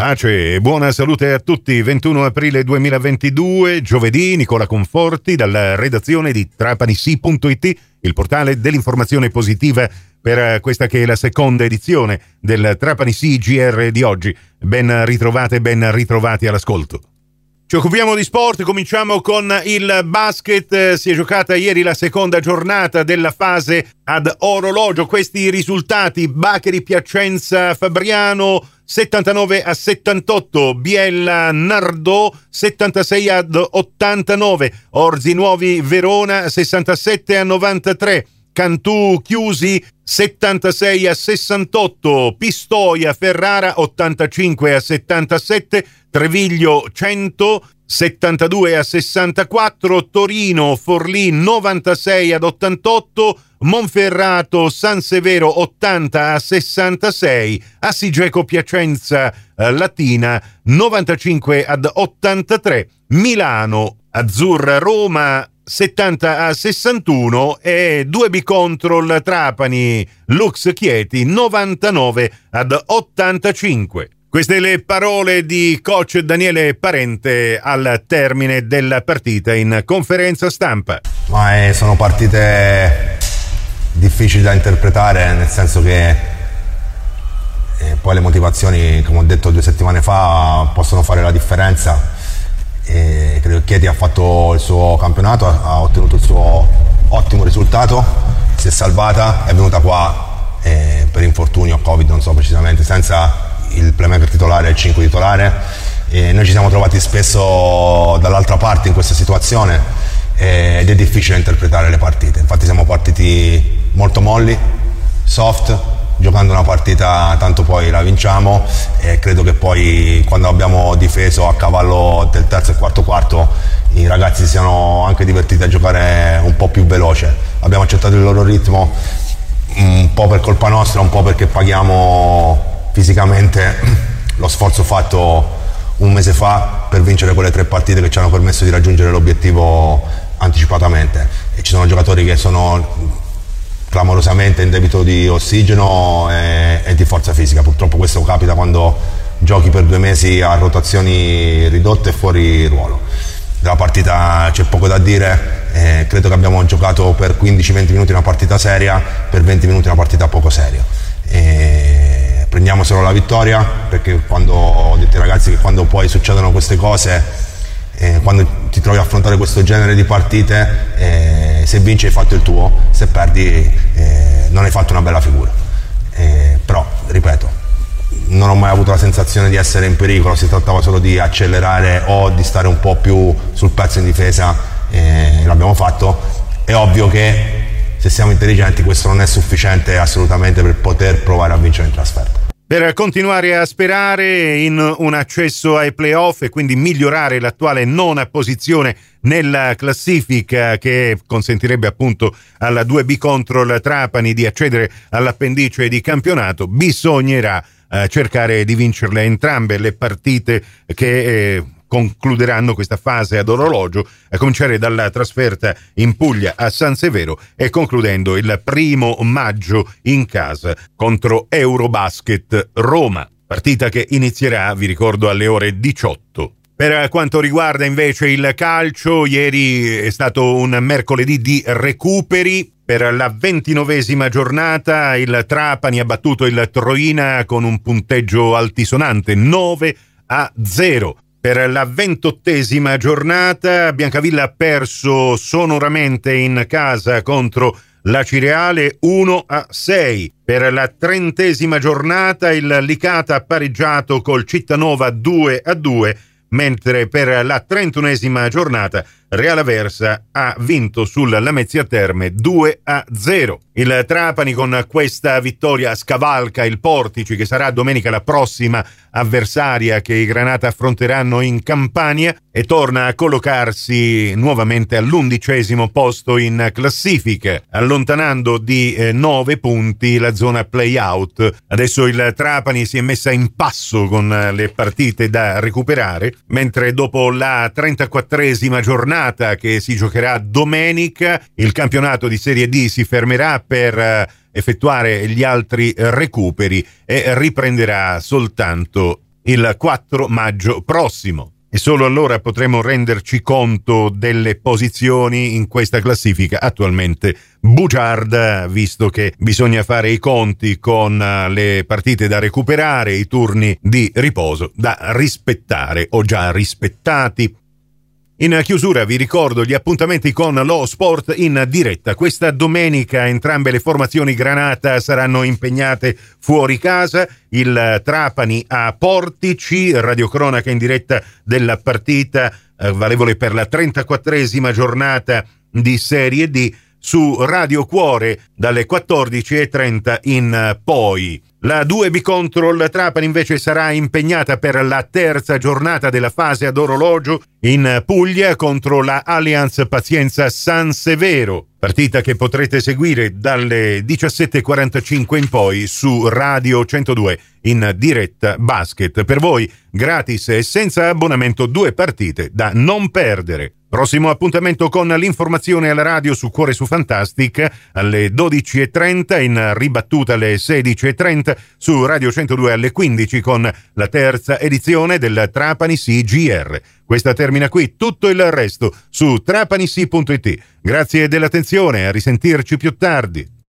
Pace e buona salute a tutti. 21 aprile 2022, giovedì, Nicola Conforti dalla redazione di trapanissi.it, il portale dell'informazione positiva per questa che è la seconda edizione del Trapani GR di oggi. Ben ritrovate, ben ritrovati all'ascolto. Ci occupiamo di sport, cominciamo con il basket, si è giocata ieri la seconda giornata della fase ad orologio, questi risultati, Bacheri Piacenza Fabriano 79 a 78, Biella Nardò 76 ad 89, Orzi Nuovi Verona 67 a 93, Cantù Chiusi 76 a 68, Pistoia Ferrara 85 a 77, Treviglio 100, 72 a 64, Torino Forlì 96 ad 88, Monferrato San Severo 80 a 66, Assigeco Piacenza eh, Latina 95 ad 83, Milano Azzurra Roma 70 a 61 e 2 bicontrol Trapani Lux Chieti 99 ad 85. Queste le parole di coach Daniele Parente al termine della partita in conferenza stampa. Ma eh, sono partite difficili da interpretare, nel senso che eh, poi le motivazioni, come ho detto due settimane fa, possono fare la differenza. E Chieti ha fatto il suo campionato, ha ottenuto il suo ottimo risultato, si è salvata, è venuta qua eh, per infortunio, Covid, non so precisamente, senza il playmaker titolare e il 5 titolare. E noi ci siamo trovati spesso dall'altra parte in questa situazione ed è difficile interpretare le partite. Infatti siamo partiti molto molli soft giocando una partita tanto poi la vinciamo e credo che poi quando abbiamo difeso a cavallo del terzo e quarto quarto i ragazzi si siano anche divertiti a giocare un po' più veloce. Abbiamo accettato il loro ritmo un po' per colpa nostra un po' perché paghiamo fisicamente lo sforzo fatto un mese fa per vincere quelle tre partite che ci hanno permesso di raggiungere l'obiettivo anticipatamente. E ci sono giocatori che sono clamorosamente in debito di ossigeno e, e di forza fisica. Purtroppo questo capita quando giochi per due mesi a rotazioni ridotte e fuori ruolo. Della partita c'è poco da dire eh, credo che abbiamo giocato per 15-20 minuti una partita seria per 20 minuti una partita poco seria. E prendiamo solo la vittoria perché quando ho detto ai ragazzi che quando poi succedono queste cose eh, quando ti trovi a affrontare questo genere di partite eh, se vinci hai fatto il tuo se perdi eh, non hai fatto una bella figura. Eh, però ripeto non ho mai avuto la sensazione di essere in pericolo si trattava solo di accelerare o di stare un po' più sul pezzo in difesa eh, l'abbiamo fatto. È ovvio che se siamo intelligenti questo non è sufficiente assolutamente per poter provare a vincere in trasferta per continuare a sperare in un accesso ai playoff e quindi migliorare l'attuale nona posizione nella classifica che consentirebbe appunto alla 2B contro la Trapani di accedere all'appendice di campionato, bisognerà eh, cercare di vincerle entrambe le partite che eh, concluderanno questa fase ad orologio, a cominciare dalla trasferta in Puglia a San Severo e concludendo il primo maggio in casa contro Eurobasket Roma. Partita che inizierà, vi ricordo, alle ore 18. Per quanto riguarda invece il calcio, ieri è stato un mercoledì di recuperi. Per la ventinovesima giornata il Trapani ha battuto il Troina con un punteggio altisonante 9 a 0. Per la ventottesima giornata Biancavilla ha perso sonoramente in casa contro la Cireale 1 a 6. Per la trentesima giornata il Licata ha pareggiato col Cittanova 2 a 2, mentre per la trentunesima giornata Real Aversa ha vinto sul Lamezia Terme 2 a 0. Il Trapani con questa vittoria scavalca il Portici che sarà domenica la prossima avversaria che i Granata affronteranno in Campania e torna a collocarsi nuovamente all'undicesimo posto in classifica, allontanando di eh, 9 punti la zona play-out. Adesso il Trapani si è messa in passo con le partite da recuperare, mentre dopo la 34esima giornata giornata che si giocherà domenica. Il campionato di Serie D si fermerà per eh, effettuare gli altri recuperi e riprenderà soltanto il 4 maggio prossimo e solo allora potremo renderci conto delle posizioni in questa classifica attualmente bugiarda, visto che bisogna fare i conti con eh, le partite da recuperare, i turni di riposo da rispettare o già rispettati. In chiusura vi ricordo gli appuntamenti con lo sport in diretta. Questa domenica entrambe le formazioni Granata saranno impegnate fuori casa. Il Trapani a Portici, radiocronaca in diretta della partita eh, valevole per la 34esima giornata di Serie D su Radio Cuore dalle 14.30 in poi. La 2B Control Trapani invece sarà impegnata per la terza giornata della fase ad orologio in Puglia contro la Allianz Pazienza San Severo. Partita che potrete seguire dalle 17.45 in poi su Radio 102 in diretta basket. Per voi gratis e senza abbonamento due partite da non perdere. Prossimo appuntamento con l'informazione alla radio su Cuore su Fantastic alle 12.30, in ribattuta alle 16.30 su Radio 102 alle 15 con la terza edizione del Trapani CGR. Questa termina qui, tutto il resto su trapanisi.it. Grazie dell'attenzione, a risentirci più tardi.